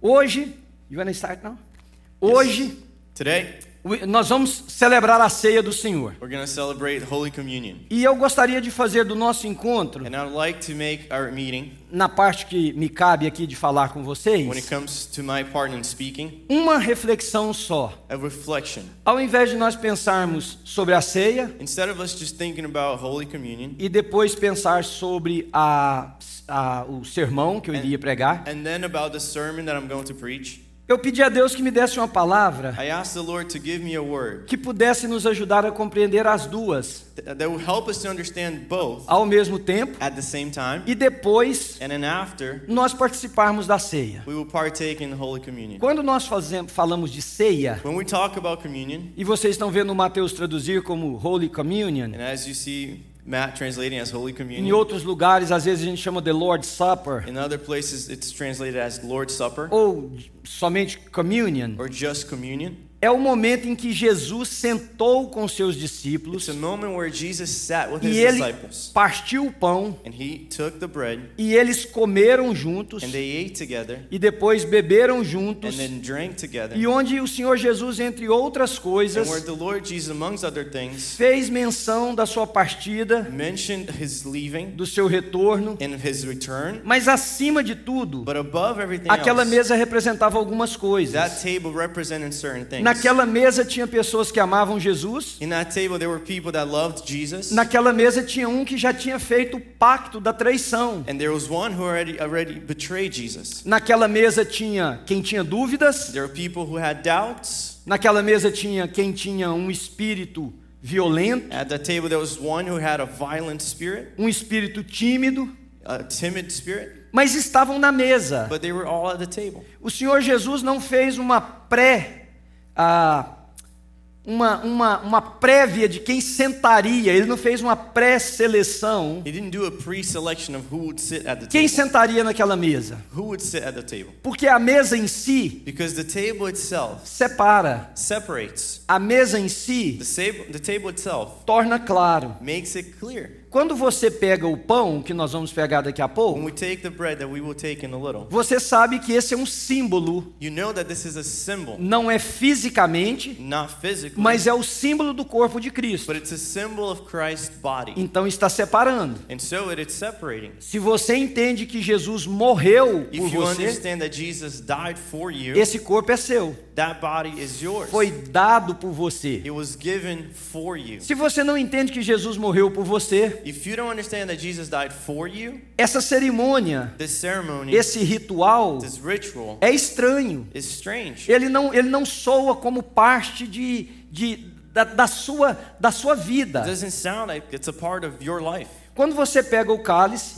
Hoje, you wanna start now? Hoje Today, we- nós vamos celebrar a ceia do Senhor. we're going to celebrate Holy Communion. E eu gostaria de fazer do nosso encontro, And I'd like to make our meeting, na parte que me cabe aqui de falar com when it vocês, comes to my part in speaking, uma reflexão só. a reflection. Ao invés de nós pensarmos sobre a ceia Instead of us just thinking about Holy Communion e depois pensar sobre a, a- o sermão que eu iria pregar, and then about the sermon that I'm going to preach, eu pedi a Deus que me desse uma palavra I asked the Lord to give me a word que pudesse nos ajudar a compreender as duas both ao mesmo tempo at the same time. e depois And then after, nós participarmos da ceia. Quando nós fazemos, falamos de ceia, communion, e vocês estão vendo Mateus traduzir como Holy Communion, and as you see Matt translating as Holy em Communion, outros lugares às vezes a gente chama de Lord's Supper in other places it's translated as Lord's Supper ou somente Communion. or just communion. É o momento em que Jesus sentou com seus discípulos It's a moment where Jesus sat with his e ele disciples partiu o pão and he took the bread e eles comeram juntos and they ate together e depois beberam juntos. and then drank together. E onde o Senhor Jesus, entre outras And coisas, where the Lord Jesus, amongst other things, fez menção da sua partida, mentioned his leaving do seu retorno, and his return, mas acima de tudo, but above everything aquela else, mesa representava algumas coisas. Naquela mesa tinha pessoas que amavam Jesus, In that table, there were people that loved Jesus, naquela mesa tinha um que já tinha feito o pacto da traição. and there was one who already already betrayed Jesus. Naquela mesa tinha quem tinha dúvidas, There were people who had doubts. naquela mesa tinha quem tinha um espírito violento, At that table, there was one who had a violent spirit, um espírito tímido, a timid spirit, mas estavam na mesa. but they were all at the table. O Senhor Jesus não fez uma pré ah, uma, uma, uma prévia de quem sentaria, ele não fez uma pré-seleção. He didn't do a pre-selection of who would sit at the Quem table. sentaria naquela mesa? Who would sit at the table? Porque a mesa em si Because the table itself separa. separates. A mesa em si The table, the table itself torna claro. makes it clear. Quando você pega o pão, que nós vamos pegar daqui a pouco, we take the bread that we will take in a little, você sabe que esse é um símbolo, you know that this is a symbol, não é fisicamente, mas é o símbolo do corpo de Cristo. but it's a symbol of Christ's body. Então está separando. And so it is separating. Se você entende que Jesus morreu por If you você, understand that Jesus died for you, esse corpo é seu. that body is yours. Foi dado por você. It was given for you. Se você não entende que Jesus morreu por você, you don't understand that Jesus died for you, essa cerimônia, this ceremony, esse ritual this ritual é estranho. is strange. Ele não, ele não soa como parte de, de, da, da sua, da sua It vida. doesn't sound like it's a part of your life. Quando você pega o cálice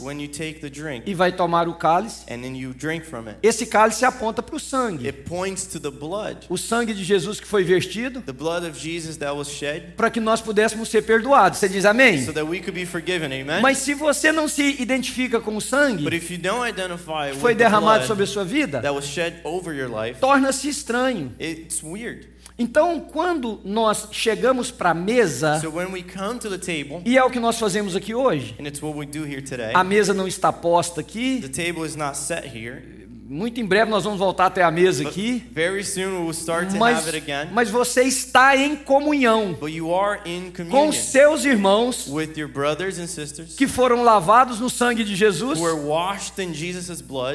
drink e vai tomar o cálice, and then you drink from it, esse cálice aponta para o sangue. it points to the blood. O sangue de Jesus que foi vertido The blood of Jesus that was shed para que nós pudéssemos ser perdoados. Você diz amém? so that we could be forgiven. Amen? Mas se você não se identifica com o sangue But if you don't identify que foi derramado sobre a sua vida, that was shed over your life, torna-se estranho. it's weird. Então, quando nós chegamos para a mesa, So when we come to the table, e é o que nós fazemos aqui hoje, and it's what we do here today, a mesa não está posta aqui, the table is not set here. Muito em breve nós vamos voltar até a mesa aqui, very soon we will start to mas, mas você está em comunhão com seus irmãos with your brothers and sisters que foram lavados no sangue de Jesus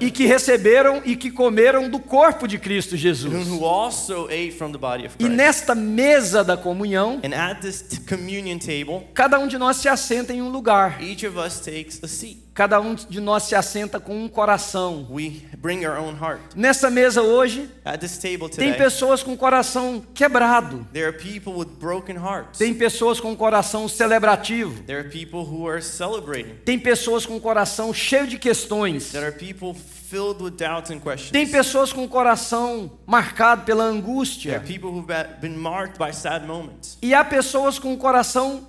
e que receberam e que comeram do corpo de Cristo Jesus. who also ate from the body of E nesta mesa da comunhão, cada um de nós se assenta em um lugar. Cada um de nós se assenta com um coração. We bring our own heart. Nessa mesa hoje, At this table tem today, pessoas com coração quebrado. there are people with broken hearts. Tem pessoas com coração celebrativo. There are people who are celebrating. Tem pessoas com coração cheio de questões. There are people filled with doubts and questions. Tem pessoas com coração marcado pela There angústia. are people who've ba- been marked by sad moments. E há pessoas com coração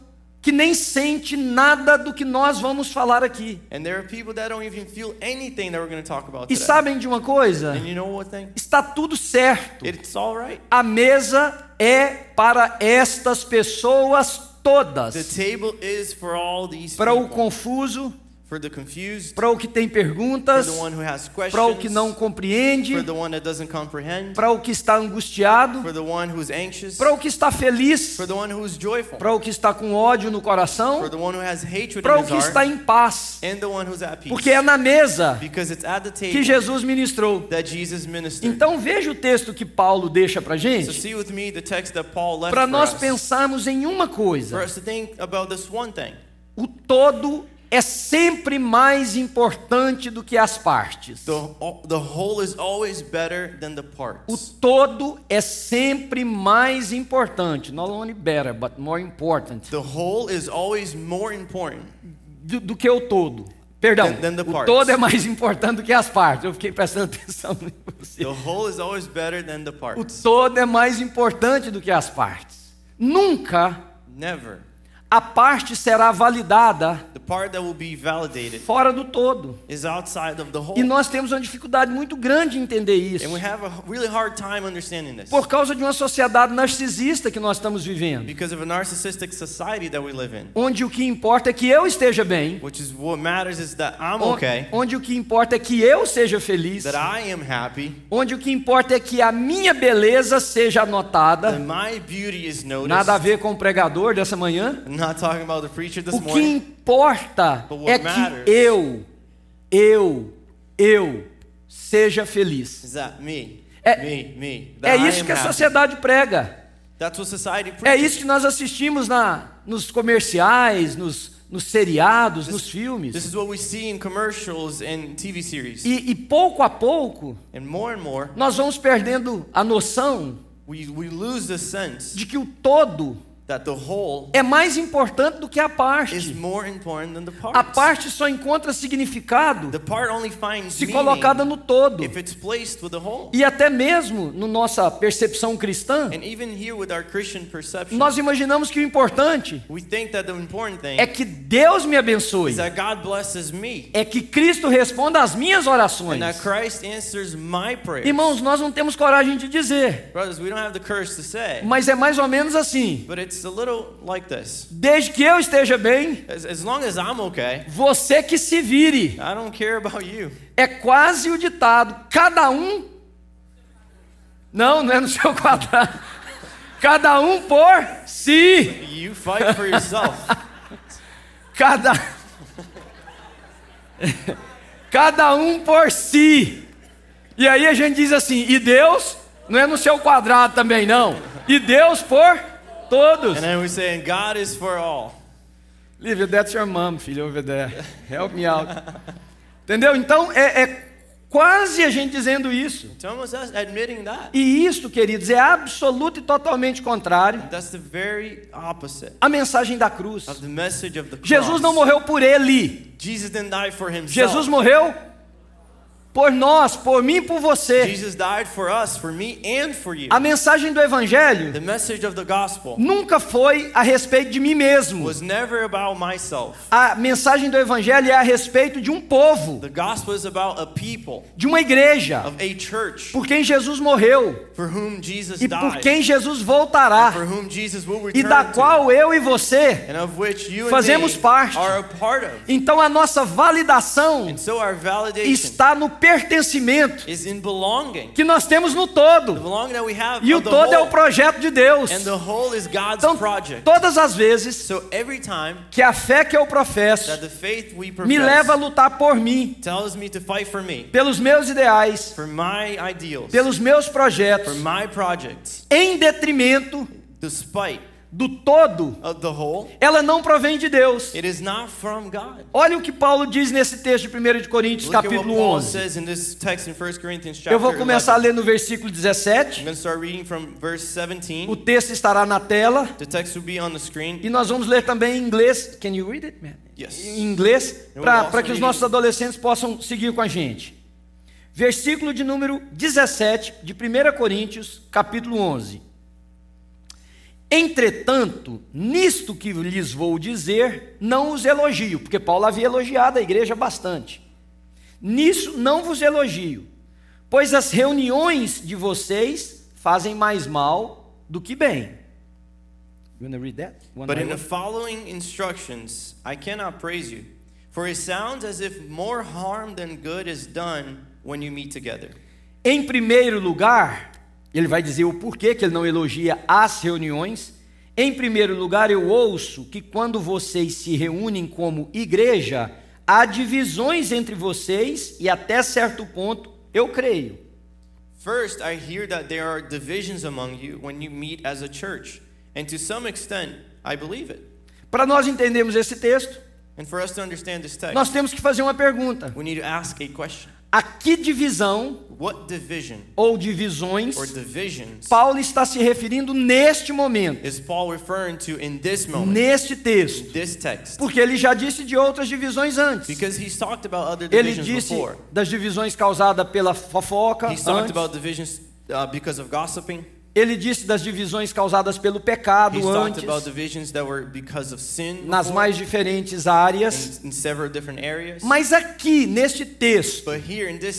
que nem sente nada do que nós vamos falar aqui. E sabem de uma coisa? And you know? Está tudo certo. Right. A mesa é para estas pessoas todas. Para o confuso, para o que tem for perguntas, the one who has questions, para o que não compreende, for the one that doesn't comprehend, para o que está angustiado, for the one who's anxious, para o que está feliz, for the one who's joyful, para o que está com ódio no for coração, the one who has hatred para o que está em paz, and the one who's at peace. porque é na mesa Because it's at the que table Jesus ministrou. that Jesus ministered. Então veja o texto que Paulo deixa para gente, see with me the text that Paul left para for nós us. pensarmos em uma coisa: us to think about this one thing. o todo é sempre mais importante do que as partes. The, the whole is always better than the O parts. todo é sempre mais importante, not only better, but more important, The whole is always more important. do, do que o todo. Perdão, Than- than the o todo é mais importante do que as partes. Eu fiquei prestando atenção em você. The whole is always better than the O parts. todo é mais importante do que as partes. Nunca Never. A parte será validada The part that will be validated fora do todo. is outside of the whole. E nós temos uma dificuldade muito grande em entender isso. And we have a really hard time understanding this. Por causa de uma sociedade narcisista que nós estamos vivendo. Because of a narcissistic society that we live in. Onde o que importa é que eu esteja bem. Okay, Onde o que importa é que eu seja feliz. that I am happy, Onde o que importa é que a minha beleza seja anotada. Nada a ver com o pregador dessa manhã. Not talking about the preacher this O que morning. importa But what é que matters- eu, eu, eu seja feliz. Is that me? É- me, me. É isso que a happy. sociedade prega. What society É isso que nós assistimos na, nos comerciais, nos, nos seriados, nos filmes. This is what we see in commercials and TV series. E, e pouco a pouco, And more and more, nós vamos perdendo a noção we, we lose the sense de que o todo é mais importante do que a is parte. more important than the A parte só encontra significado The part only finds se colocada no todo. if it's placed with the whole. E até mesmo na nossa percepção cristã, And even here with our Christian perception, nós imaginamos que o importante we think that the important thing é que Deus me abençoe, is that God blesses me é que Cristo responda às minhas orações. that Christ answers my prayers. Irmãos, nós não temos coragem de dizer, Brothers, we don't have the courage to say, mas é mais ou menos assim. but it's a little like this. Desde que eu esteja bem, As, as long as I'm okay, você que se vire. I don't care about you. É quase o ditado: cada um. Não, não é no seu quadrado. Cada um por si. You fight for yourself. Cada. Cada um por si. E aí a gente diz assim: e Deus não é no seu quadrado também, não. E Deus por todos. And then we say, God is for all. Lívia, that's your mom, filho, over there. Help me out. Entendeu? Então é, é quase a gente dizendo isso. E isso, queridos, é absoluto e totalmente contrário That's the very opposite à mensagem da cruz. of the message of the cross. Jesus não morreu por ele. Jesus didn't die for himself. Jesus morreu por nós, por mim e por você. Jesus died for us, for me and for you. A mensagem do evangelho The message of the gospel nunca foi a respeito de mim mesmo. was never about myself. A mensagem do evangelho é a respeito de um povo, The gospel is about a people, de uma igreja, of a church por quem Jesus morreu for whom Jesus e por quem Jesus voltará for whom Jesus will e da return to, qual eu e você fazemos parte. are a part of. Então a nossa validação so está no pertencimento is in belonging. que nós temos no todo. belonging that we have E o todo é o projeto de Deus. and the whole is God's Então, project. todas as vezes So every time que a fé que eu professo that the faith we profess me leva a lutar por mim, tells me to fight for me, pelos meus ideais, for my ideals, pelos meus for projetos, my projects, em detrimento despite do todo, of the whole, ela não provém de Deus. Olha o que Paulo diz nesse texto de 1 de Coríntios, capítulo Paul 11. says in this text in 1 Corinthians chapter Eu vou começar a 11. ler no versículo I'm 17. going to start reading from verse 17. O texto estará na tela The text will be on the screen. e nós vamos ler também em inglês. Can you read it, man? Yes. Em inglês, para que os nossos adolescentes possam seguir com a gente. Versículo de número 17 de 1 Coríntios, capítulo 11. Entretanto, nisto que lhes vou dizer, não os elogio, porque Paulo havia elogiado a igreja bastante. Nisso não vos elogio, pois as reuniões de vocês fazem mais mal do que bem. You read that? One But in the following instructions, I cannot praise you, For it sounds as if more harm than good is done when you meet together. Em primeiro lugar, ele vai dizer o porquê que ele não elogia as reuniões. Em primeiro lugar, eu ouço que quando vocês se reúnem como igreja, há divisões entre vocês e até certo ponto eu creio. First, I hear that there are divisions among you when you meet as a church, and to some extent, I believe it. Para nós entendermos esse texto, And for us to understand this text, nós temos que fazer uma pergunta: we need to ask a question. A que divisão What division ou divisões or divisions Paulo está se referindo neste momento, is Paul referring to in this moment, neste texto? this text? Porque ele já disse de outras divisões antes. Because he's talked about other Ele divisions disse before. das divisões causadas pela fofoca, talked antes. uh, because of gossiping. Ele disse das divisões causadas pelo pecado He's antes, divisions that were because of sin nas mais diferentes áreas. in, in. Mas aqui, neste texto,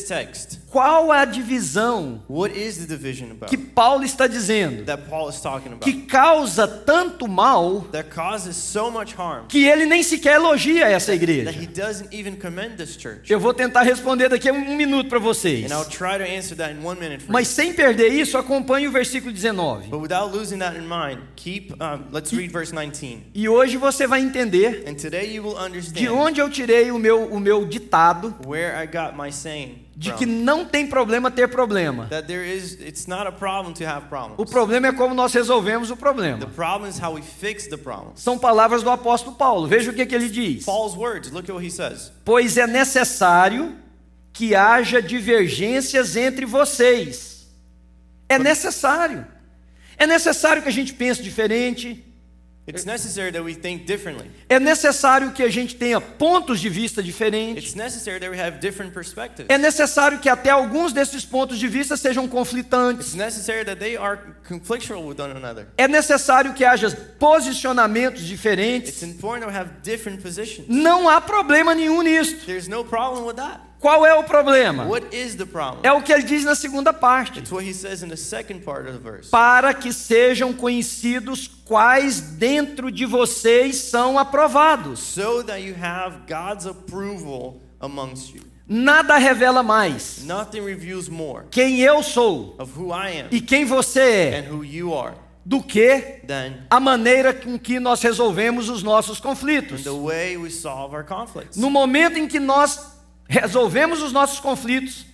text, qual a divisão what is the division about que Paulo está dizendo that Paul is talking about? que causa tanto mal that causes so much harm que ele nem sequer elogia essa that igreja? he doesn't even commend this church. Eu vou tentar responder daqui a um minuto para vocês. And I'll try to answer that in one minute for Mas sem perder isso, acompanhe o versículo 19. But without losing that in mind, keep. Um, let's read verse 19. E hoje você vai entender And today you will de onde eu tirei o meu, o meu ditado where I got my saying de que não tem problema ter problema. Is, problem O problema é como nós resolvemos o The problema. problem is how we fix the problems. São palavras do apóstolo Paulo. Veja o que, que ele diz. Words. Look at what he says. Pois é necessário que haja divergências entre vocês. É necessário. É necessário que a gente pense diferente. É necessário que a gente tenha pontos de vista diferentes. It's necessary that we have different perspectives. É necessário que até alguns desses pontos de vista sejam It's conflitantes. necessary that they are conflictual with one another. É necessário que haja posicionamentos It's diferentes. important to have different positions. Não há problema nenhum nisto. Qual é o problema? É o que ele diz na segunda parte. It's what he says in the second part of the verse. Para que sejam conhecidos quais dentro de vocês são aprovados. So that you have God's approval amongst you. Nada revela mais quem eu sou e quem você é and who you are do que a maneira com que nós resolvemos os nossos conflitos. the way we solve our conflicts. No momento em que nós resolvemos os nossos conflitos,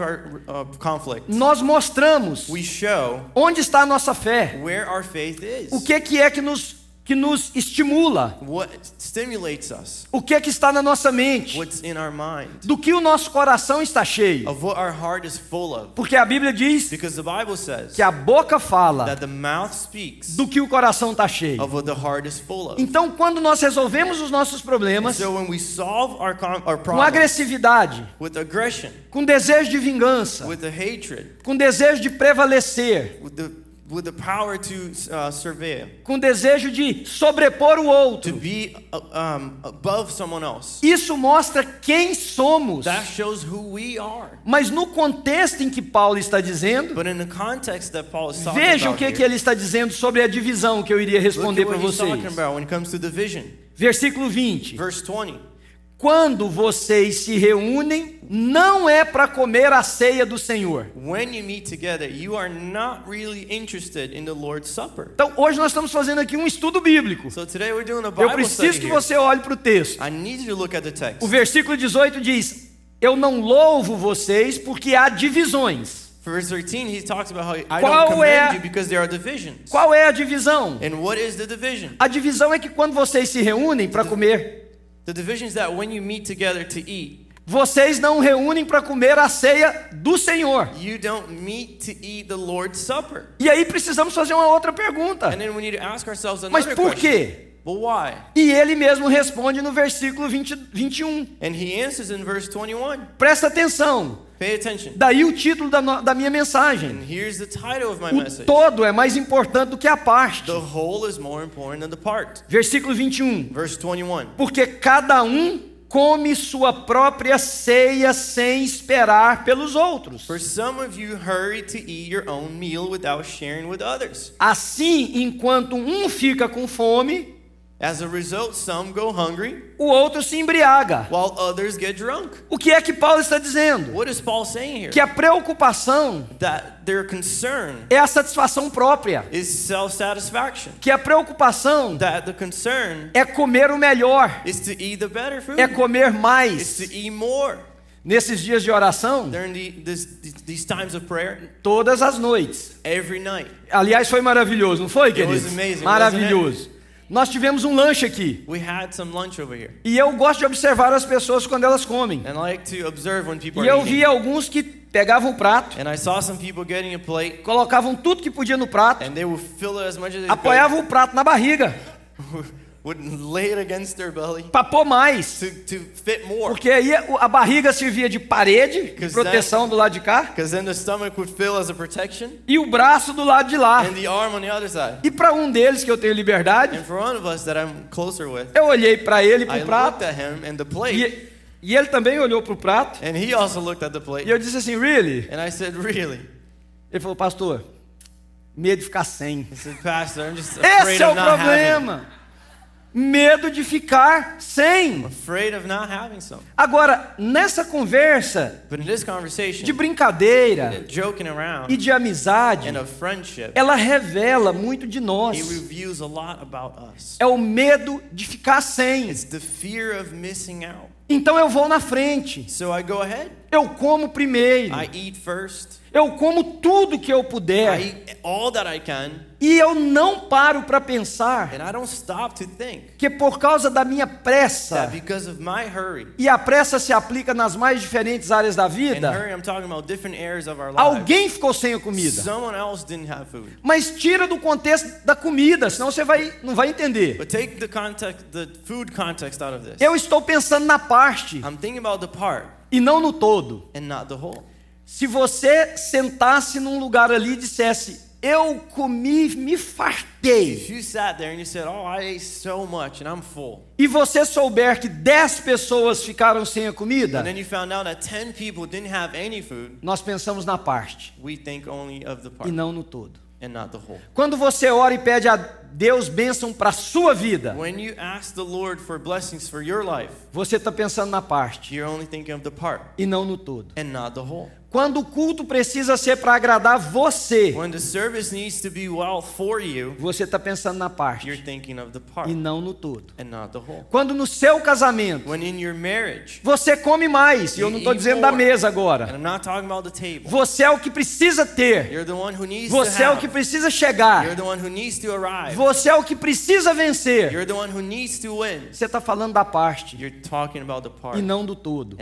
our uh, conflict, nós mostramos onde está a nossa fé, o que que é que nos que nos estimula, o que que está na nossa mente, What's in our mind? do que o nosso coração está cheio. Of what our heart is full of. Porque a Bíblia diz Because the Bible says que a boca fala that the mouth speaks do que o coração está cheio. of what the heart is full of. Então, quando nós resolvemos os nossos problemas So when we solve our, com- agressividade, com desejo de vingança, com desejo de prevalecer, with the power to uh, surveil, com desejo de sobrepor o to outro, be uh, um, above someone else, isso mostra quem somos. that shows who we are. Mas no contexto em que Paulo está dizendo, But in the context that Paul is talking veja o que, here, que ele está dizendo sobre a divisão que eu iria responder para vocês. about when it comes to division. Versículo 20. Verse 20. Quando vocês se reúnem, não é para comer a ceia do Senhor. When you meet together, you are not really interested in the Lord's Supper. Então, hoje nós estamos fazendo aqui um estudo bíblico. So today we're doing a Eu preciso que você olhe para o texto. I need you to look at the text. O versículo 18 diz: Eu não louvo vocês porque há divisões. For verse 13, he talks about how I Qual don't commend é- you because there are divisions. Qual é a divisão? And what is the division? A divisão é que quando vocês se reúnem para comer, The division is that when you meet together to eat, vocês não reúnem para comer a ceia do Senhor. you don't meet to eat the Lord's Supper. E aí precisamos fazer uma outra pergunta. And then we need to ask ourselves Mas por question. quê? Well, why? E ele mesmo responde no versículo 20, 21. And he answers in verse 21. Presta atenção. Pay attention. Daí o título da, da minha mensagem. And here's the title of my O message. todo é mais importante do que a parte. The whole is more important than the part. Versículo 21. Verse 21. Porque cada um come sua própria ceia sem esperar pelos outros. For some of you hurry to eat your own meal without sharing with others. Assim, enquanto um fica com fome, As a result, some go hungry o outro se embriaga. while others get drunk. O que é que Paulo está dizendo? What is Paul saying here? Que a preocupação That their concern é a satisfação própria. is self-satisfaction. Que a preocupação That the concern é comer o melhor, is to eat the better food. é comer Is mais. to eat more. Nesses dias de oração, the, this, these times of prayer, todas as noites. every night. Aliás, foi maravilhoso, não foi, amazing, Maravilhoso. Nós tivemos um lanche aqui. We had some lunch over here. E eu gosto de observar as pessoas quando elas comem. And I like E eu vi alguns que pegavam o prato, And I saw some people getting a plate, colocavam tudo que podia no prato, apoiavam o prato na barriga, could, would lay it against their belly para pôr mais. to, to fit more. Porque aí a barriga servia de parede, de Because proteção do lado de cá, Because then the stomach would fill as a protection, e o braço do lado de lá. and the arm on the other side. E para um deles que eu tenho liberdade, And for one of us that I'm closer with, eu olhei para ele, I para o prato, at him and the plate, e, e ele também olhou para o prato, and he also looked at the e plate. eu disse assim, really? And I said, Really? Ele falou, pastor, medo de ficar sem. He said, Esse é o problema. Medo de ficar sem. Afraid of not having some. Agora, nessa conversa de brincadeira e de amizade, and of friendship, ela revela muito de nós. he reveals a lot about us. É o medo de ficar sem. Então eu vou na frente. So I go ahead. Eu como primeiro. I eat first. Eu como tudo que eu puder. eat all that I can, E eu não paro para pensar and I don't stop to think que por causa da minha pressa, hurry, e a pressa se aplica nas mais diferentes áreas da vida, hurry, alguém ficou sem a comida. Mas tira do contexto da comida, senão você vai, não vai entender. But take the context, the food context out of this. Eu estou pensando na parte I'm thinking about the part e não no todo. and not the whole. Se você sentasse num lugar ali e dissesse, eu comi, me fartei, If you sat there and you said, "Oh, I ate so much and I'm full," e você souber que 10 pessoas ficaram sem a comida, and then you found out that 10 people didn't have any food, nós pensamos na parte we think only of the part e não no todo. Quando você ora e pede a Deus bênção para a sua vida, When you ask the Lord for blessings for your life, você está pensando na parte you're only thinking of the part e não no todo. Quando o culto precisa ser para agradar você, When the service needs to be well for you, você está pensando na parte part e não no todo. Quando no seu casamento marriage, você come mais, e eu não estou dizendo da more. mesa and agora, você é o que precisa ter, você é o que precisa chegar, você é o que precisa vencer. You're the one who needs to win. Você está falando da parte You're talking about the part e não do todo.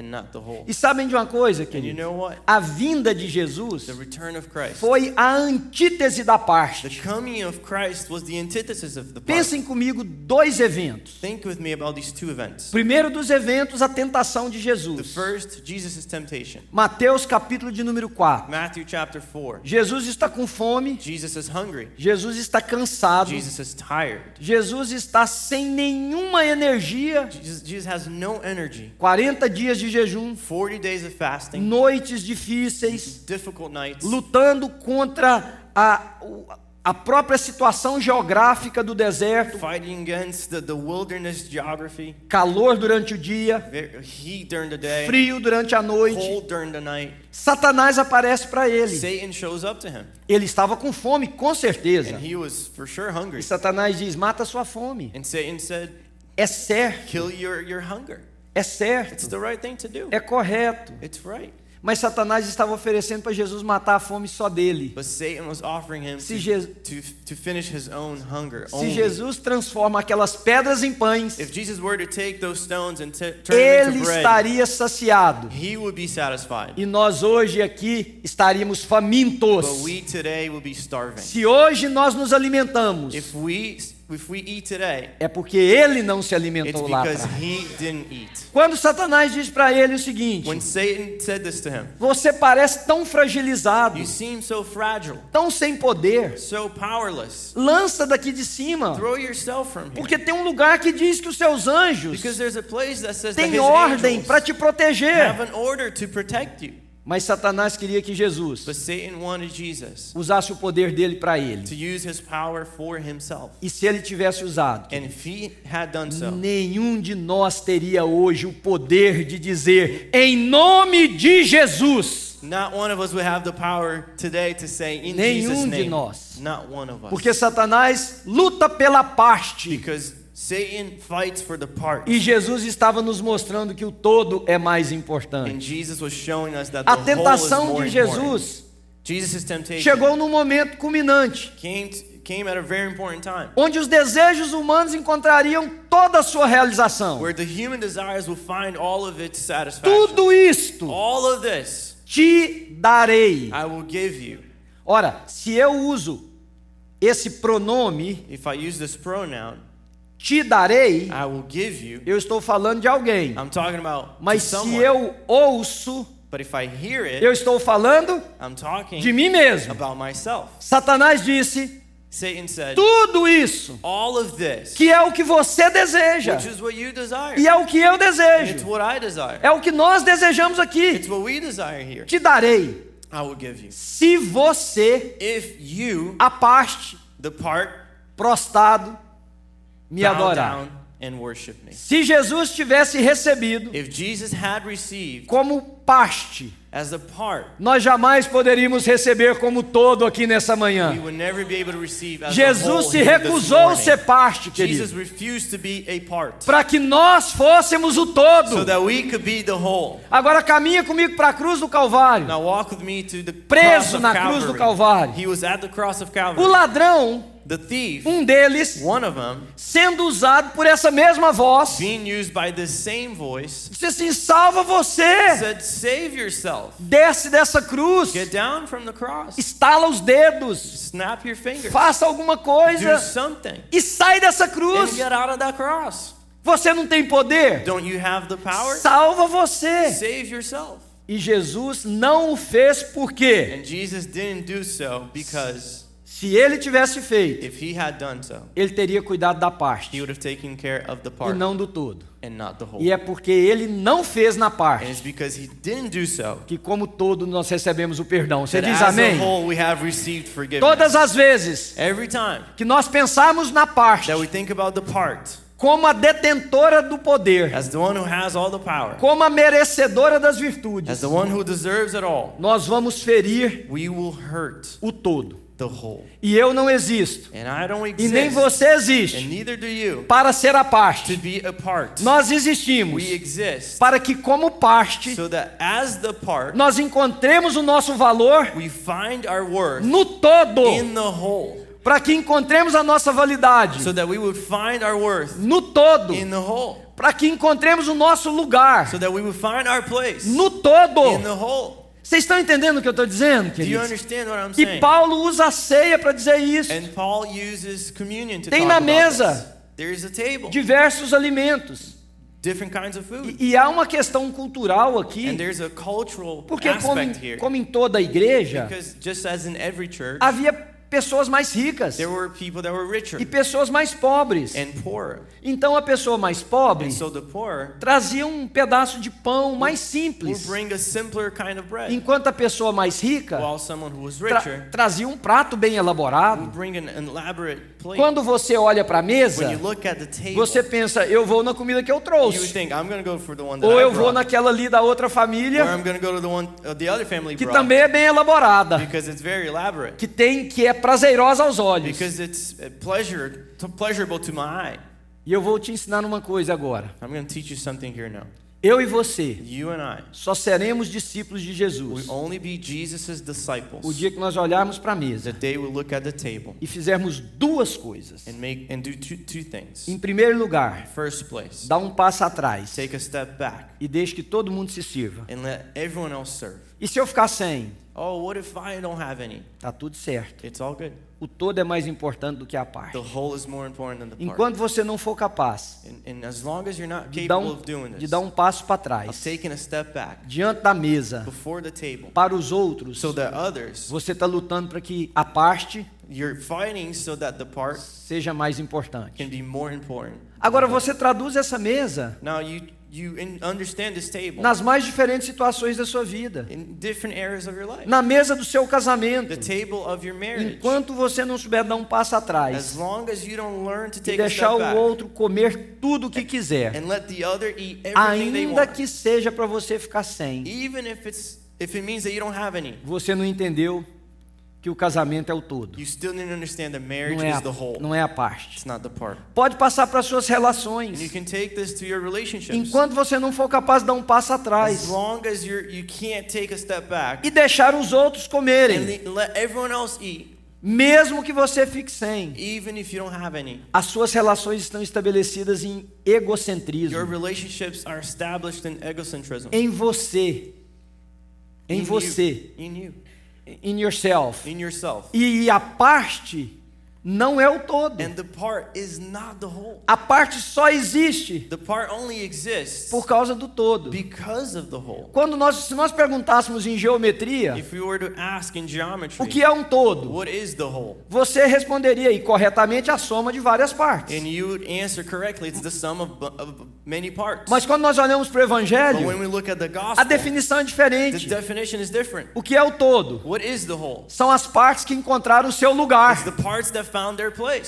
E sabem de uma coisa, And you querido? know? A vinda de Jesus The return of Christ. foi a antítese da parte. coming of Christ was the antithesis of the part. Pensem comigo dois eventos. Think with me about these two events. Primeiro dos eventos, a tentação de The Jesus. first, Jesus' temptation. Mateus capítulo de número 4. Matthew chapter 4. Jesus está com fome, Jesus is hungry. Jesus está cansado, Jesus is tired. Jesus está sem nenhuma energia. Jesus, Jesus has no energy. 40 dias de jejum, 40 days of fasting, noites difíceis, lutando contra a, a própria situação geográfica do deserto, fighting against the, the wilderness geography, calor durante o dia, during day, frio durante a noite. Satanás aparece para ele. Satan shows up to him, Ele estava com fome, com certeza. and he was for sure hungry. E Satanás diz: mata sua fome. And Satan said, É certo, Kill your, your hunger. é It's certo, the right thing to do. é correto. It's right. Mas Satanás estava oferecendo para Jesus matar a fome só dele. Se Je- to, to. Jesus transforma aquelas pedras em pães, If Jesus were to take those stones and t- turn them ele estaria saciado. he would be satisfied. E nós hoje aqui estaríamos famintos. But we today will be starving. Se hoje nós nos alimentamos, If we if we eat today, é porque ele não se alimentou lá because atrás. he didn't eat. Quando Satanás diz para ele o seguinte: When Satan said this to him, Você parece tão fragilizado, you seem so fragile, tão sem poder. so powerless. Lança daqui de cima. Throw yourself from here. Porque tem um lugar que diz que os seus anjos Because there's a place that says that têm ordem para te proteger. Mas Satanás queria que Jesus usasse o poder dele para ele. E se ele tivesse usado, so, nenhum de nós teria hoje o poder de dizer em nome de Jesus. not one of us would have the power today to say in Jesus' Nenhum de name. nós. Not one of us. Porque Satanás luta pela parte because Satan fights for the part. e Jesus estava nos mostrando que o todo é mais And importante. Jesus was showing us that the A whole is tentação more de. Jesus chegou num momento culminante, came, came at a very important time onde os desejos humanos encontrariam toda a sua realização. where the human desires will find all of its satisfaction. Tudo isto All of this te darei. I will give you. Ora, se eu uso esse pronome, If I use this pronoun, te darei, I will give you. eu estou falando de alguém. I'm talking about Mas to se someone. eu ouço, but if I hear it, eu estou falando I'm talking de mim mesmo. about myself. Satanás disse: Satan said, tudo isso, all of this, que é o que você deseja, which is what you desire. e é o que eu And it's desejo, what I desire. é o que nós desejamos aqui, It's what we desire here. te darei, I will give you. se você, If you a parte, depart, prostrado, me adorar. down, and worship me. Se Jesus tivesse recebido If Jesus had received como parte, as a part, nós jamais poderíamos receber como todo aqui nessa manhã. Jesus se recusou a ser parte, querido, para que nós fôssemos o so todo. that we could be the whole. Agora caminha comigo para a cruz do Calvário. Now walk with me to the Preso na cruz do. Calvário. He was at the cross of O ladrão, The thief, um deles, one of them, sendo usado por essa mesma voz, being used by the same voice, disse assim: salva você, said, "Save yourself. desce dessa cruz, Get down from the cross. estala os dedos, Snap your fingers. faça alguma Do coisa something." e sai dessa And cruz. get out of that cross. Você não tem poder? Don't you have the power? Salva você. Save yourself. E Jesus não o fez porque, And Jesus didn't do so because se ele tivesse feito, if he had done so, ele teria cuidado da he parte would have taken care of the e não do todo. and not the whole. E é porque ele não fez na parte it's because he didn't do so que, como todo, nós recebemos o perdão. Você diz amém? whole. Todas as vezes Every time que nós pensarmos na parte that we think about the part como a detentora do poder, as the one who has all the power, como a merecedora das as virtudes, the one who deserves it all, nós vamos ferir we will hurt o todo. The whole. E eu não existo, And I don't e nem exist, você and existe, neither do you, para ser a to parte. be a part. Nós existimos We exist para que, como parte, so that as the part, nós encontremos o nosso valor we find our worth no todo, in the whole. para que encontremos a nossa validade So that we would find our worth no todo, in the whole. para que encontremos o nosso lugar So that we would find our place no todo. Vocês estão entendendo o que eu estou dizendo, queridos? E? Paulo usa a ceia para dizer isso. And Paul uses communion to Tem na mesa. Diversos alimentos. different kinds of food. E, e há uma questão cultural aqui, And there's a cultural porque como, como em toda a igreja, Because just as in every church, havia pessoas mais ricas. There were people that were richer e pessoas mais pobres. Então a pessoa mais pobre so the poor trazia um pedaço de pão mais simples, bring a simpler kind of bread, enquanto a pessoa mais rica tra- trazia um prato bem elaborado. Quando você olha para a mesa, When you look at the table, você pensa, eu vou na comida que eu trouxe. think, go for the one that Ou eu vou naquela ali da outra família, go one uh, que também é bem elaborada, because it's very elaborate, que tem que é prazerosa aos olhos. because it's uh, pleasure, pleasurable to my eye. E eu vou te ensinar uma coisa agora. I'm going to teach you something here now. Eu e você só seremos discípulos de Jesus o dia que nós olharmos para a mesa e fizermos duas coisas. Em primeiro lugar, dá um passo atrás e deixe que todo mundo se sirva. E se eu ficar sem, Oh, what if I don't have any? tá tudo certo. It's all good. O todo é mais importante do que a parte. The whole is more important than the part. Enquanto você não for capaz And, and as long as you're not de dar um, de dar um passo para trás, diante da mesa, para os outros, você está lutando para que a parte you're fighting so that the part seja mais importante. Agora você traduz essa mesa Now you you in, understand this table nas mais diferentes situações da sua vida. in different areas of your life. Na mesa do seu casamento, enquanto você não souber dar um passo As atrás long as you don't learn to e take a deixar o outro comer tudo o que quiser, and let the other eat everything they ainda que seja para você ficar sem, você não entendeu que o casamento é o todo, you still need to understand that marriage não é is a, não é parte. It's not the part. Pode passar para suas And you relações, can take this to your relationships. enquanto você não for capaz de dar um passo As atrás long as you're you can't take a step back e deixar os outros comerem, mesmo que você fique sem. even if you don't have any. As suas relações estão estabelecidas em Your egocentrismo, relationships are established in egocentrism. em você, em In você, you. In you. in yourself. In yourself. E a parte não é o todo. And the part is not the whole. A parte só existe The part only exists por causa do todo. because of the whole. Quando nós, se nós perguntássemos em geometria, If we were to ask in geometry, o que é um todo? what is the whole? Você responderia e corretamente a soma de várias partes. It's. Mas quando nós olhamos para o evangelho, we look at the a gospel, definição é the diferente. definition is different. O que é o todo? What is the whole? São as partes que encontraram o seu It's lugar. the parts that.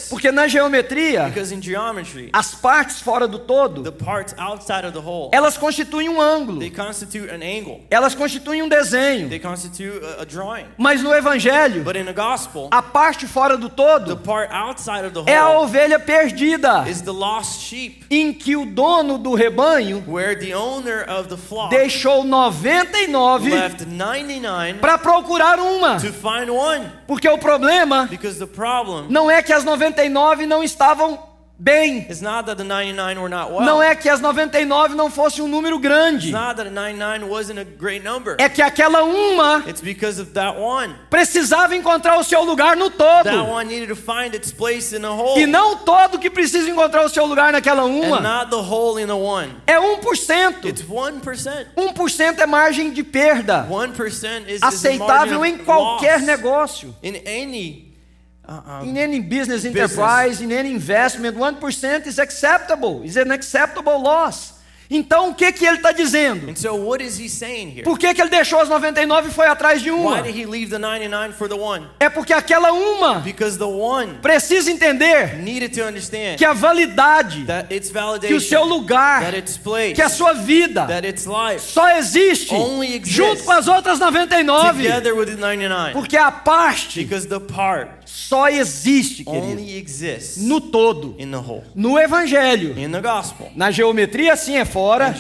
Porque na geometria, Because in geometry, as partes fora do the todo, parts outside of the whole, elas constituem um ângulo, they constitute an angle. elas constituem um desenho. They constitute a, a drawing. Mas no evangelho, But in the gospel, a parte fora do the todo part outside of the é a whole ovelha perdida, is the lost sheep, em que o dono do rebanho where the owner of the flock deixou 99 left 99 para procurar uma. to find one. Porque o problema Because the problem não é que as 99 não estavam bem. is not that the 99 were not well. Não é que as 99 não fosse um número grande. It's not that the 99 wasn't a great number. É que aquela uma It's because of that one. precisava encontrar o seu lugar no todo. E não todo que precisa encontrar o seu lugar naquela and uma. not the whole in the one. É 1%. It's 1%. 1% é margem de perda. 1% is, Aceitável em qualquer negócio. In any uh, um, In any business enterprise, in any investment, 1% is acceptable. Is an acceptable loss. Então o que, que ele está dizendo? So? Por que, que ele deixou as 99 e foi atrás de uma? did he leave the 99 for the one? É porque aquela uma precisa entender que a validade, que o seu lugar, place, que a sua vida só existe junto com as outras 99. together with the 99. Porque a parte part só existe, querido, no todo. No evangelho. Na geometria sim é fora,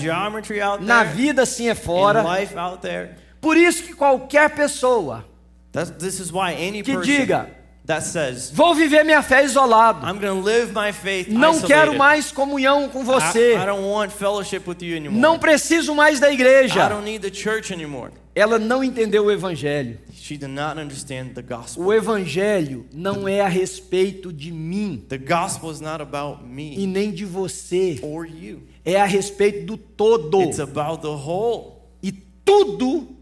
na vida sim é fora. Por isso que qualquer pessoa que diga, says, vou viver minha fé isolado, I'm going to live my faith não isolated. quero mais comunhão com I, você, I don't want fellowship with you anymore. não preciso mais da I igreja. don't need the church anymore. Ela não entendeu o evangelho. She did not understand the gospel. O evangelho não é a respeito de mim The gospel is not about e me nem de você, é a respeito do todo. It's about the whole E tudo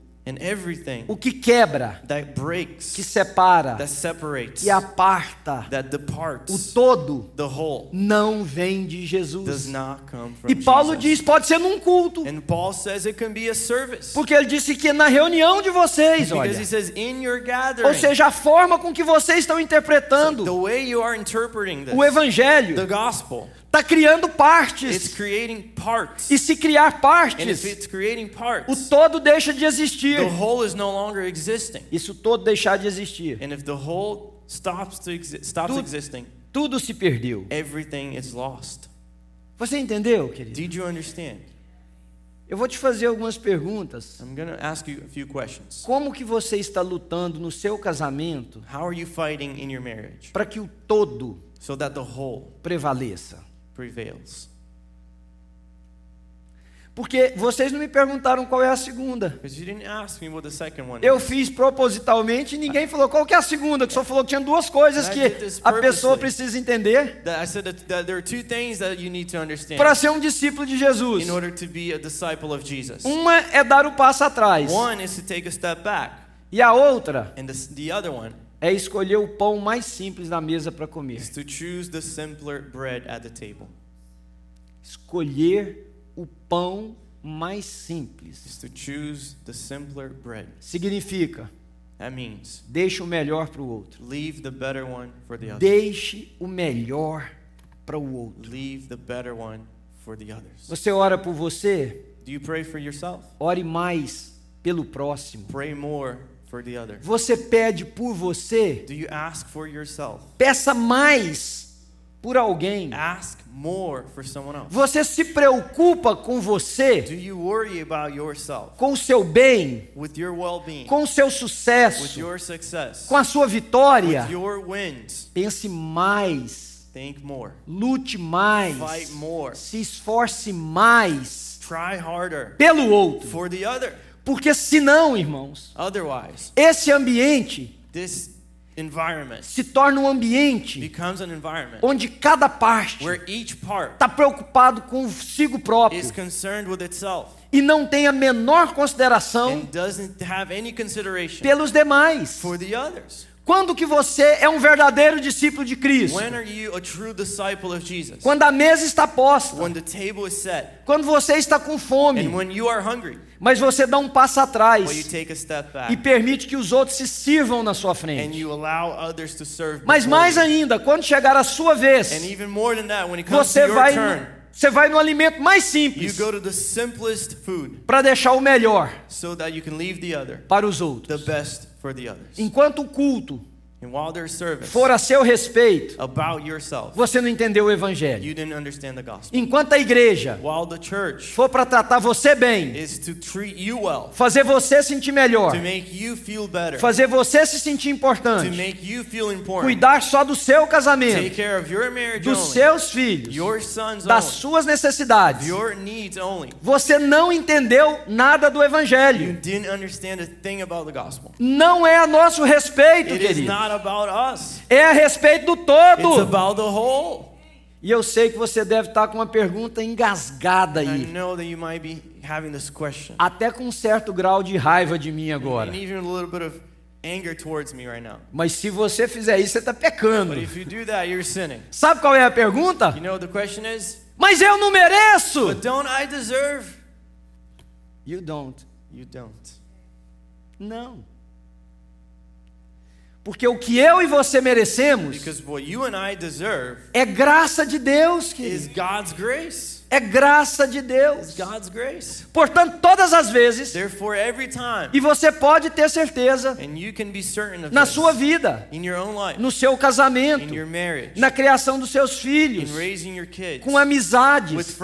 o que quebra, that breaks, que separa, that separates, que aparta, that o todo The whole não vem de does Jesus. not come from E Paulo Jesus. diz, pode ser num culto, And Paul says it can be a service. porque ele disse que na reunião de vocês, olha, he says in your gathering, ou seja, a forma com que vocês estão the interpretando way you are interpreting this, o evangelho the gospel, está criando it's partes. creating parts. E se criar partes, it's creating o parts, todo deixa de existir. the whole is no longer existing. Isso todo deixar de existir, And if the whole stops to exi- stops Tudo- existing, tudo se perdeu. everything is lost. Você entendeu, querido? Did you understand? Eu vou te fazer algumas perguntas. I'm going to ask you a few questions. Como que você está lutando no seu casamento How are you fighting in your marriage para que o todo so that the whole prevaleça? Prevails? Porque vocês não me perguntaram qual é a segunda. Eu fiz propositalmente e ninguém falou qual que é a segunda, que só falou que tinha duas coisas que a pessoa precisa entender para ser um discípulo de Jesus. Uma é dar o passo atrás One is to take a step back, e a outra é escolher o pão mais simples na mesa para comer. is to choose the simpler bread at the table. Escolher o pão mais simples. is to choose the simpler bread. Significa, That means deixe o melhor para o outro. leave the better one for the others. Deixe o melhor para o outro. Você ora por você? Do you pray for yourself? Ore mais pelo próximo. Pray more. Você pede por você? Do you ask for yourself? Peça mais por alguém. Ask more for someone else. Você se preocupa com Do você, you worry about yourself, com o seu bem, with your well-being, com o seu with sucesso, your success, com a sua vitória? with your wins? Pense mais, Think more. lute mais, Fight more. se esforce mais Try harder pelo outro. for the other. Porque senão, irmãos, Otherwise, esse ambiente this environment se torna um ambiente becomes an environment onde cada parte where each part está preocupado consigo próprio is concerned with itself e não tem a menor consideração pelos demais. Quando que você é um verdadeiro discípulo de Cristo? Quando a mesa está posta, When the table is set quando você está com and fome, when you are hungry, mas você dá um passo atrás take a step e back permite que os outros se sirvam na sua and frente. you allow others to serve. Mas mais you. ainda, quando chegar a sua And vez, even more than that, when it comes to você vai turn, você vai no alimento mais you simples go to the simplest food para deixar o melhor so that you can leave the other, para os the outros. best for the others. Enquanto o culto And while there's service for a seu respeito, about yourself, você não entendeu o evangelho. you didn't understand the gospel. Enquanto a igreja While the church for para tratar você bem, is to treat you well, fazer você sentir melhor, to make you feel better, fazer você se sentir to importante, make you feel important, cuidar só do seu casamento, care of your marriage dos seus filhos, your sons das only, suas necessidades. your needs only. Você não entendeu nada do You evangelho. didn't understand a thing about the gospel. Não é a nosso respeito, querido. Not about us. É a respeito do It's todo. about the whole. E eu sei que você deve estar com uma pergunta engasgada I aí, know that you might be having this question, até com um certo grau de raiva de mim agora. and even a little bit of anger towards me right now. Mas se você fizer isso, você está pecando. But if you do that, you're sinning. Sabe qual é a pergunta? You know what the question is? Mas eu não mereço. But don't I deserve? You don't. You don't. Não. Porque o que eu e você merecemos deserve é graça de Deus, is querido. É graça de Deus. Portanto, todas as vezes, time, e você pode ter certeza, and you can be certain of na this, sua vida, in your own life, no seu casamento, in your marriage, na criação dos seus filhos, kids, com amizades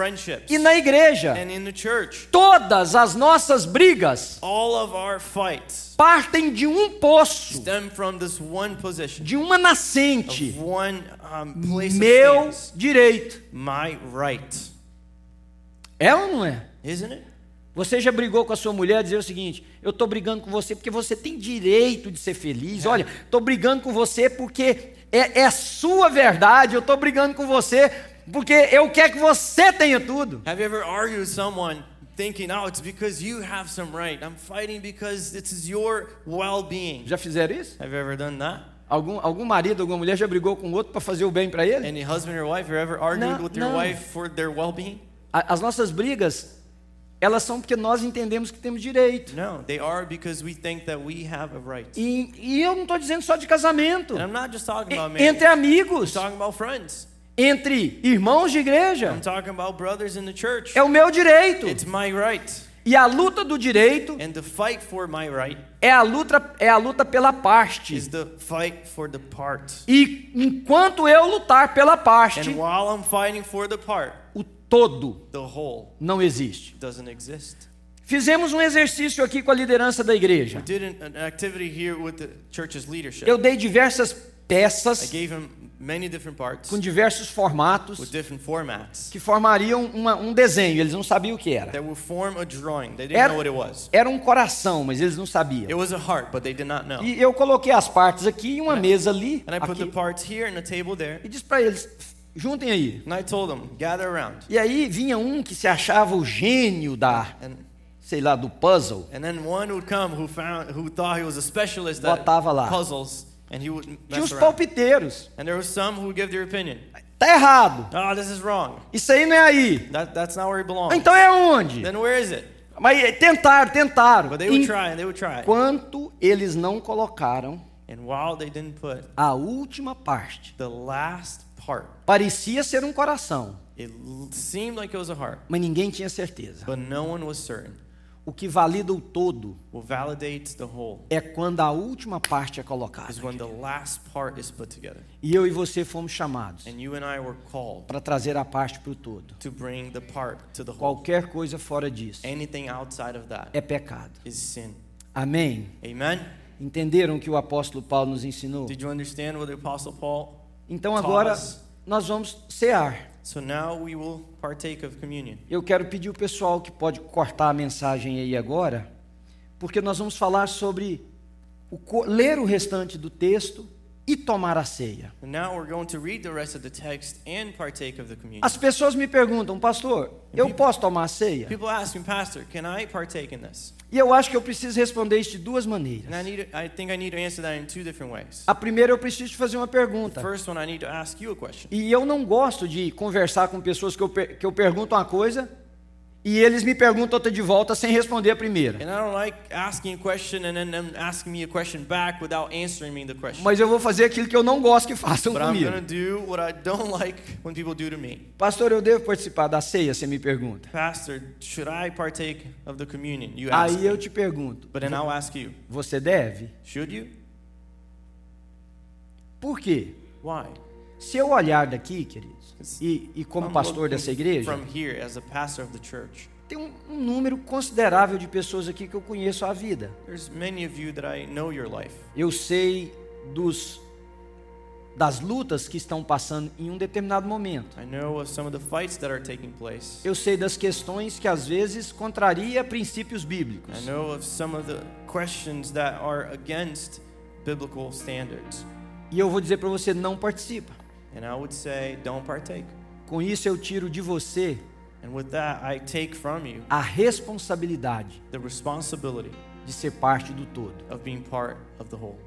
e na igreja. and in the church. Todas as nossas brigas All of our fights partem de um poço, stem from this one position, de uma nascente. one um, Meu direito. É ou não é? Isn't it? Você já brigou com a sua mulher dizer o seguinte: eu estou brigando com você porque você tem direito de ser feliz. Olha, estou brigando com você porque é, é sua verdade. Eu estou brigando com você porque eu quero que você tenha tudo. Have you ever argued with someone thinking, oh, it's because you have some right? I'm fighting because this is your well being. Já fizeram isso? Have you ever done that? Algum, algum marido, alguma mulher já brigou com outro para fazer o bem para ele? Any husband or wife, ever argued No, with your no. wife for their well being? A- As nossas brigas, elas são porque nós entendemos que temos direito. No, they are because we think that we have a right. E, e eu não estou dizendo só de casamento. And I'm not just talking about marriage. entre amigos, I'm talking about friends. entre irmãos de igreja, I'm talking about brothers in the church. é o meu direito. It's my right. E a luta do direito And the fight for my right é a luta, é a luta pela parte. is the fight for the part. E enquanto eu lutar pela parte, And while I'm fighting for the part, todo the whole não existe. doesn't exist. Fizemos um exercício aqui com a liderança da igreja. did an, an activity here with the church's leadership. Eu dei diversas I peças gave him many different parts com diversos formatos with different formats que formariam uma- um desenho. Eles não sabiam o que era. that would form a drawing. They didn't Era, know what it was. era um coração, mas eles não It sabiam. was a heart, but they did not know. E eu coloquei as partes aqui e uma mesa ali, And I put the aqui, parts here and the table there. e disse para eles: juntem aí. And I told them, gather around. E aí vinha um que se achava o gênio da, And sei lá, do puzzle. and then one would come who found who thought he was a specialist Botava lá. puzzles and he would Tinha os palpiteiros. And there was some who would give their opinion. Tá errado. Oh, this is wrong. Isso aí não é aí. That, that's not where it belongs. Então é onde? Then where is it? Mas eh, tentaram, tentaram. But they would try and they would try. Enquanto eles não colocaram And while they didn't put a última parte, the last part, parecia ser um coração, it seemed like it was a heart, mas ninguém tinha certeza. but no one was certain. O que valida o todo What validates the whole é quando a última parte é colocada. is when the last part is put together. E eu e você fomos chamados And you and I were called para trazer a parte para o todo. to bring the part to the whole. Qualquer coisa fora disso Anything outside of that é pecado. is sin. Amém? Amen? Entenderam o que o apóstolo Paulo nos ensinou? Did you understand what the Apostle Paul? Então agora Thomas. Nós vamos cear. So now we will partake of communion. Eu quero pedir o pessoal que pode cortar a mensagem aí agora, porque nós vamos falar sobre o ler o restante do texto e tomar a ceia. And now we're going to read the rest of the text and partake of the communion. As pessoas me perguntam, pastor, eu posso tomar a ceia? People ask me, Pastor, can I partake in this? E eu acho que eu preciso responder isso de duas maneiras. I need, I think I need to answer that in two different ways. A primeira, eu preciso te fazer uma pergunta. First one, I need to ask you a question. E eu não gosto de conversar com pessoas que eu, que eu pergunto uma coisa e eles me perguntam outra de volta sem responder a primeira. And I don't like asking a question and then them asking me a question back without answering me the question. Mas eu vou fazer aquilo que eu não gosto que façam But comigo. like. Pastor, eu devo participar da ceia? Você me pergunta. Pastor, should I partake of the communion? You ask Aí eu te pergunto, But then I'll ask you, você deve? should you? Por quê? Why? Se eu olhar daqui, queridos, e, e como pastor dessa igreja, From here, as a pastor of the church, tem um, um número considerável de pessoas aqui que eu conheço a vida. there's many of you that I know your life. Eu sei dos das lutas que estão passando em um determinado momento. Eu sei das questões que às vezes contraria princípios bíblicos. I know of some of the questions that are against biblical standards. E eu vou dizer para você, não participa. And I would say, don't partake. Com isso eu tiro de você And with that, I take from you a responsabilidade the responsibility de ser parte do todo. of being part of the whole.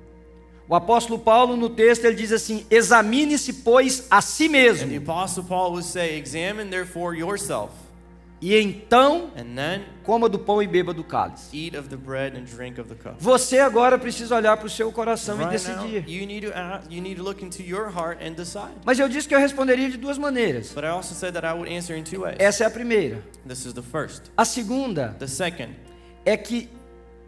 O apóstolo Paulo no texto ele diz assim: "Examine-se pois a si And the mesmo, Apostle Paul would say, Examine therefore yourself, e então and then coma do pão e beba do cálice." eat of the bread and drink of the cup. Você agora precisa olhar para o seu coração e Right now, decidir. you need to ask, you need to look into your heart and decide. Mas eu disse que eu responderia de duas maneiras. But I also said that I would answer in two ways. Essa é a primeira. This is the first. A segunda The second é que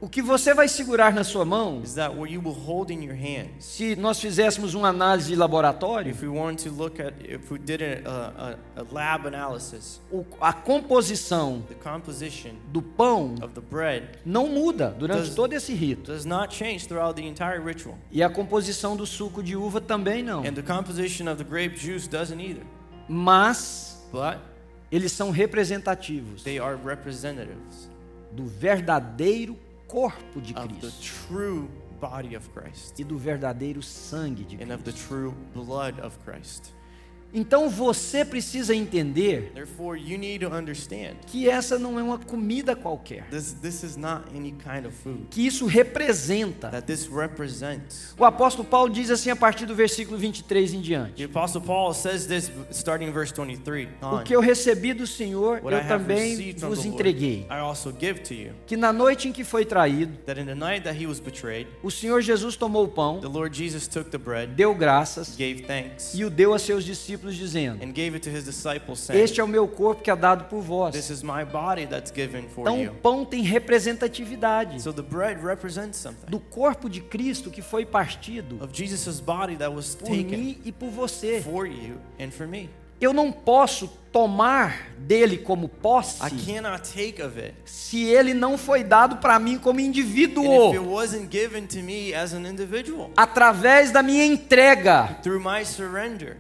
o que você vai segurar na sua mão, is that what you will hold in your hands. se nós fizéssemos uma análise de laboratório, If we want to look at, if we did a, a, a lab analysis, a composição the composition do pão of the bread não muda durante Does- todo esse rito. does not change throughout the entire ritual. E a composição do suco de uva também não. And the composition of the grape juice doesn't either. Mas But eles são representativos they are representatives do verdadeiro corpo de Cristo. true body of Christ. E do verdadeiro sangue de and of the Cristo. Então você precisa entender Therefore, you need to understand que essa não é uma comida qualquer, this, this is not any kind of food, que isso representa. that this represents. O apóstolo Paulo diz assim a partir do versículo 23 em The diante: Apostle Paul says this starting in verse 23 O on. que eu recebi do Senhor, eu também vos Lord, entreguei. I also give to you. Que na noite em que foi traído, That in the night that he was betrayed, o Senhor Jesus tomou o pão, the Lord Jesus took the bread, deu graças gave thanks, e o deu a seus discípulos, dizendo: and gave it to his disciples, saying, Este é o meu corpo que é dado por This vós. is my body that's given for Então o pão tem representatividade. So the bread represents something. Do corpo de Cristo que foi partido of Jesus' body that was por taken mim e por você. for you and for me. Eu não posso tomar dele como posse I cannot take of it. se ele não foi dado para mim como and if it indivíduo, wasn't given to me as an individual através da minha entrega. through my surrender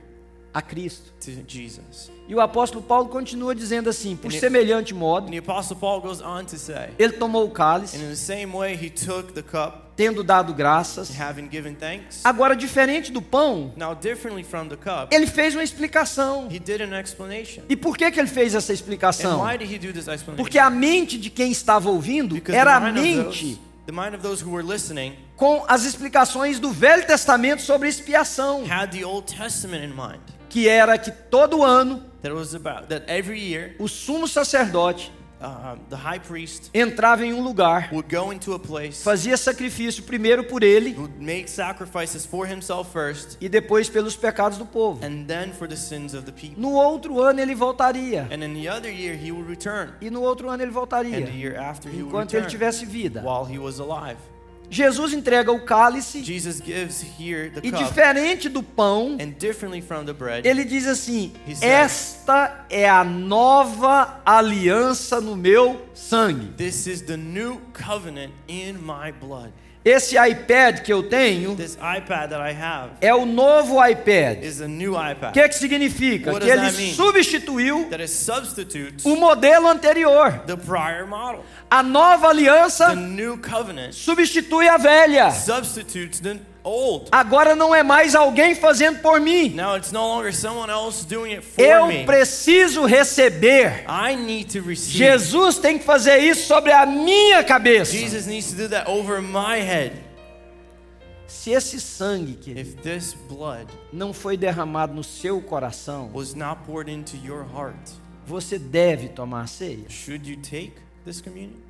a Cristo. to Jesus. E o apóstolo Paulo continua dizendo assim: por And it- semelhante modo, And the Apostle Paul goes on to say, ele tomou o cálice, and in the same way he took the cup, tendo dado graças. having given thanks. Agora, diferente do pão, Now, differently from the cup, ele fez uma explicação. he did an explanation. E por que, que ele fez essa And explicação? why did he do this explanation? Porque a mente de quem estava ouvindo Because era a mente the mind of those who were listening com as explicações do Velho Testamento sobre expiação, had the Old Testament in mind. Que era que todo ano that it was about that every year o sumo sacerdote uh, the high priest entrava em um lugar, would go into a place, fazia sacrifício primeiro por ele would make sacrifices for himself first, e depois pelos pecados do povo. and then for the sins of the people. No outro ano ele voltaria. And in the other year he would return, E no outro ano ele and voltaria. the year after he would Enquanto ele tivesse vida. while he was alive. Jesus entrega o cálice Jesus gives here the e diferente do pão, and differently from the bread, ele diz assim: said- Esta é a nova aliança no meu sangue. this is the new covenant in my blood. Esse iPad que eu tenho é o novo iPad. O que, que significa? What Que ele substituiu o modelo anterior. A nova aliança substitui a velha. substitutes the. Agora não é mais alguém fazendo por mim. Now it's no longer someone else doing it for Eu me. preciso receber. Jesus tem que fazer isso sobre a minha cabeça. Jesus needs to do that over my head. Se esse sangue não foi derramado no seu coração, was not poured into your heart, você deve tomar a ceia. should you take this communion?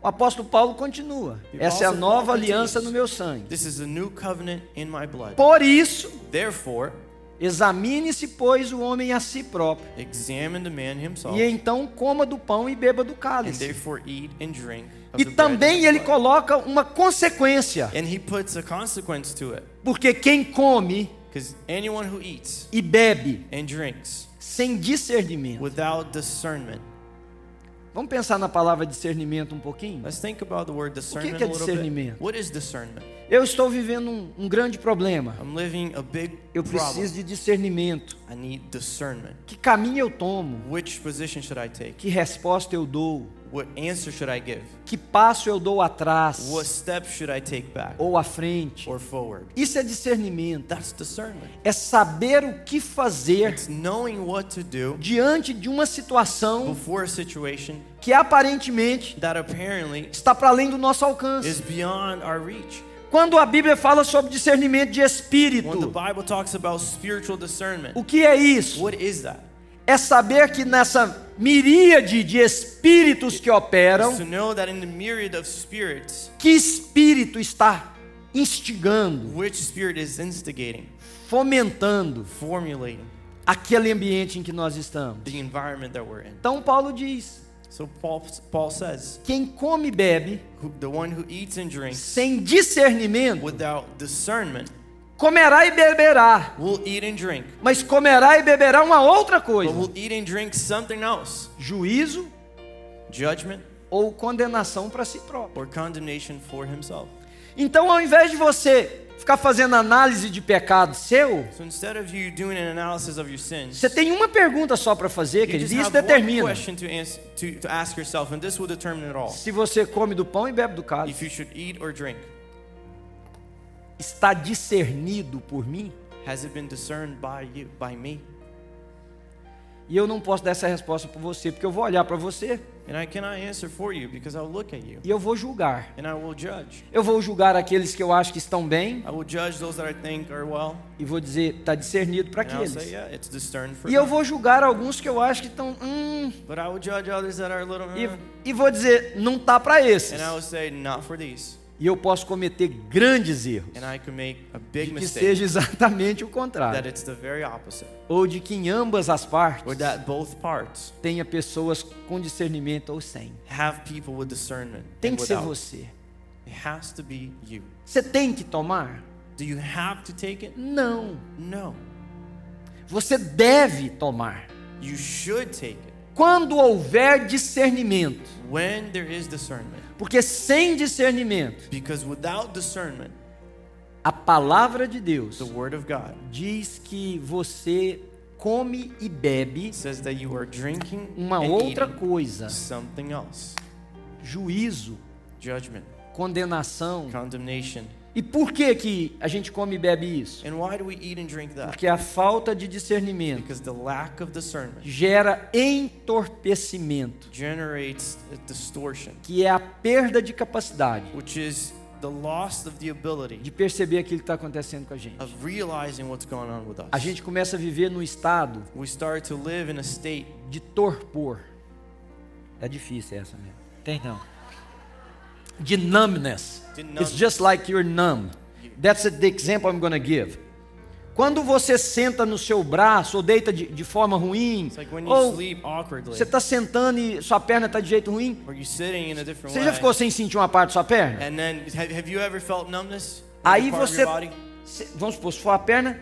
O apóstolo Paulo continua. Essa é a nova aliança no meu sangue. This is a new covenant in my blood. Por isso, Therefore, examine-se, pois, o homem a si próprio. examine the man himself, E então coma do pão e beba do cálice. therefore eat and drink of E também and ele coloca uma consequência. And he puts a consequence to it. Porque quem come Because anyone who eats e bebe sem discernimento. Vamos pensar na palavra discernimento um pouquinho? Let's think about the word discernment que é discernimento? What is discernment? Eu estou vivendo um, um grande problema. I'm living a big Eu problem. preciso de discernimento. I need discernment. Que caminho eu tomo? Which position should I take? Que resposta eu dou? What answer should I give? Que passo eu dou atrás What steps should I take back ou à frente? or forward? Isso é discernimento. That's discernment. É saber o que fazer It's knowing what to do diante de uma situação before a situation que aparentemente that apparently está para além do nosso alcance. is beyond our reach. Quando a Bíblia fala sobre discernimento de When the espírito, Bible talks about spiritual discernment, o que é isso? what is that? É saber que nessa miríade de espíritos que operam, to know that in the myriad of spirits, que espírito está instigando, which spirit is instigating, fomentando formulating aquele ambiente em que nós estamos. the environment that we're in. Então Paulo diz: So Paul, Paul says, quem come e bebe who, the one who eats and drinks sem discernimento, without discernment comerá e beberá, will eat and drink, mas comerá e beberá uma outra but coisa: will eat and drink something else, juízo judgment ou condenação para si próprio. or condemnation for himself. Então, ao invés de você ficar fazendo análise de pecado seu, So instead of you doing an analysis of your sins, você tem uma pergunta só para fazer, you querido, just e isso determina question to, answer, to, to ask yourself, and this will determine it all. se você come do pão e bebe do cálice. Está discernido por mim? has it been discerned by you, by me? E eu não posso dar essa resposta para você, porque eu vou olhar para você And I cannot answer for you because I'll look at you e eu vou julgar. and I will judge. Eu vou julgar aqueles que eu acho que estão bem I will judge those that I think are well, e vou dizer, está discernido para I'll say, aqueles. yeah, it's discerned for E eu them. vou julgar alguns que eu acho que estão, hum, But I will judge others that are a little, e, e vou dizer, não tá para esses. and I will say, not for these. E eu posso cometer grandes erros, And I can make a de big que mistake seja exatamente o that contrário, it's the very opposite, ou de que em ambas as or partes that both parts tenha pessoas com discernimento ou sem. have people with discernment. Tem que ser você. It has to be you. Você tem que tomar? Do you have to take it? Não. No. Você deve tomar. You should take it Quando houver discernimento. Porque sem discernimento, Because without discernment, a palavra de Deus the Word of God diz que você come e bebe says that you are drinking uma outra coisa: something else. juízo, Judgment, condenação. condemnation. E por que que a gente come e bebe isso? And why do we eat and drink that? Porque a falta de discernimento Because the lack of discernment gera entorpecimento, generates a distortion, que é a perda de capacidade which is the loss of the ability de perceber aquilo que está acontecendo com a gente. of realizing what's going on with A us. gente começa a viver num estado We start to live in a state de torpor. É difícil essa mesmo. Tem não. De numbness. It's just like you're numb. That's the example I'm going to give. Quando você senta no seu braço ou deita de, de forma ruim, like ou você está sentando e sua perna está de jeito ruim, você já ficou sem sentir uma parte da sua perna? Then, have, have you ever felt numbness? in Aí você, vamos supor, se for a perna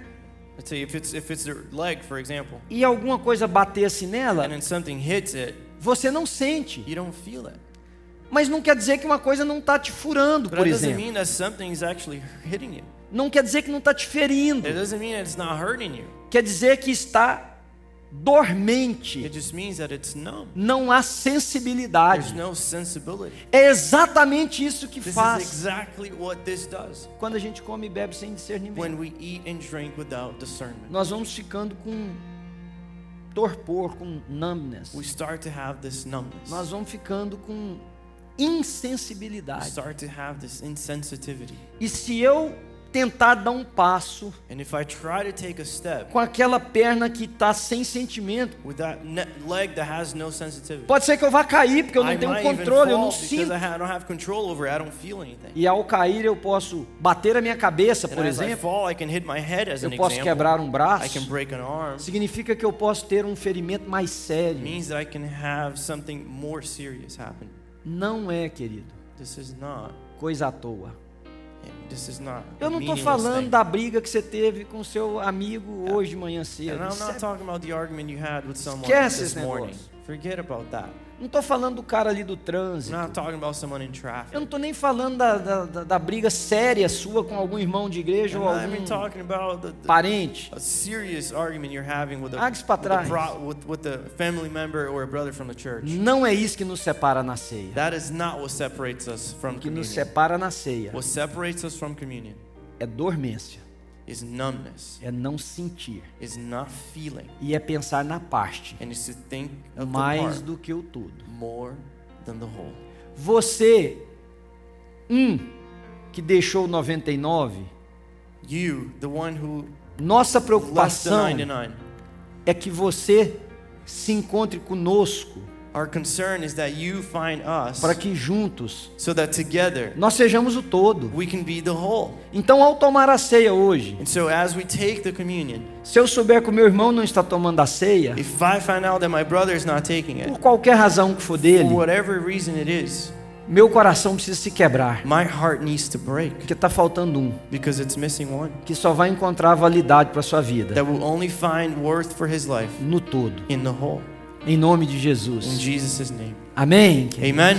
if it's if it's the leg, for example, e alguma coisa nela, then something hits it, você não sente. Mas não quer dizer que uma coisa não está te furando, por exemplo. Não quer dizer que não está te ferindo. Quer dizer que está dormente. Não há sensibilidade. É exatamente isso que faz exactly quando a gente come e bebe sem discernimento. Nós vamos ficando com torpor, com numbness. Nós vamos ficando com insensibilidade. start to have this insensitivity. E se eu tentar dar um passo And if I try to take a step com aquela perna que está sem sentimento, with that ne- leg that has no sensitivity, pode ser que eu vá cair, porque eu I não tenho might even controle, eu não sinto. I, ha- I don't have control over it. I don't feel anything. E ao cair eu posso bater a minha cabeça, And por I exemplo, fall, I can hit my head as eu posso example. quebrar um I braço. can break an arm. Significa que eu posso ter um ferimento mais sério. Não é, querido, This is not. coisa à toa. This is not. Eu não estou falando thing. da briga que você teve com seu amigo hoje de manhã cedo. And I'm Isso not é- talking about the argument you had with someone Esquece this morning. negócio. Forget about that. Não estou falando do cara ali do I'm trânsito. not talking about in Eu não estou nem falando da, da, da- briga séria sua com algum irmão de igreja I'm ou not algum the, the, parente. a serious argument you're having with a, Haga isso pra with, a trás. with, with a family member or a brother from the church. Não é isso que nos separa na ceia. That is not what separates us from O que nos communion. separa na ceia What separates us from communion é dormência, is numbness, é não sentir is not feeling, e é pensar na parte and is to think of the mais part do que o todo. more than the whole. Você, um que deixou o 99, You, the one who nossa the preocupação 99. é que você se encontre conosco Our concern is that you find us para que juntos so that together nós sejamos o todo. we can be the whole. Então, ao tomar a ceia hoje, And so as we take the communion, se eu souber que o meu irmão não está tomando a ceia, if I find out that my brother is not taking it, por qualquer razão que for for dele, whatever reason it is, meu coração precisa se quebrar, my heart needs to break porque está faltando um because it's missing one que só vai encontrar validade para sua vida that will only find worth for his life no todo. in the whole. Em nome de In Jesus. Jesus' name. Amém. Amen.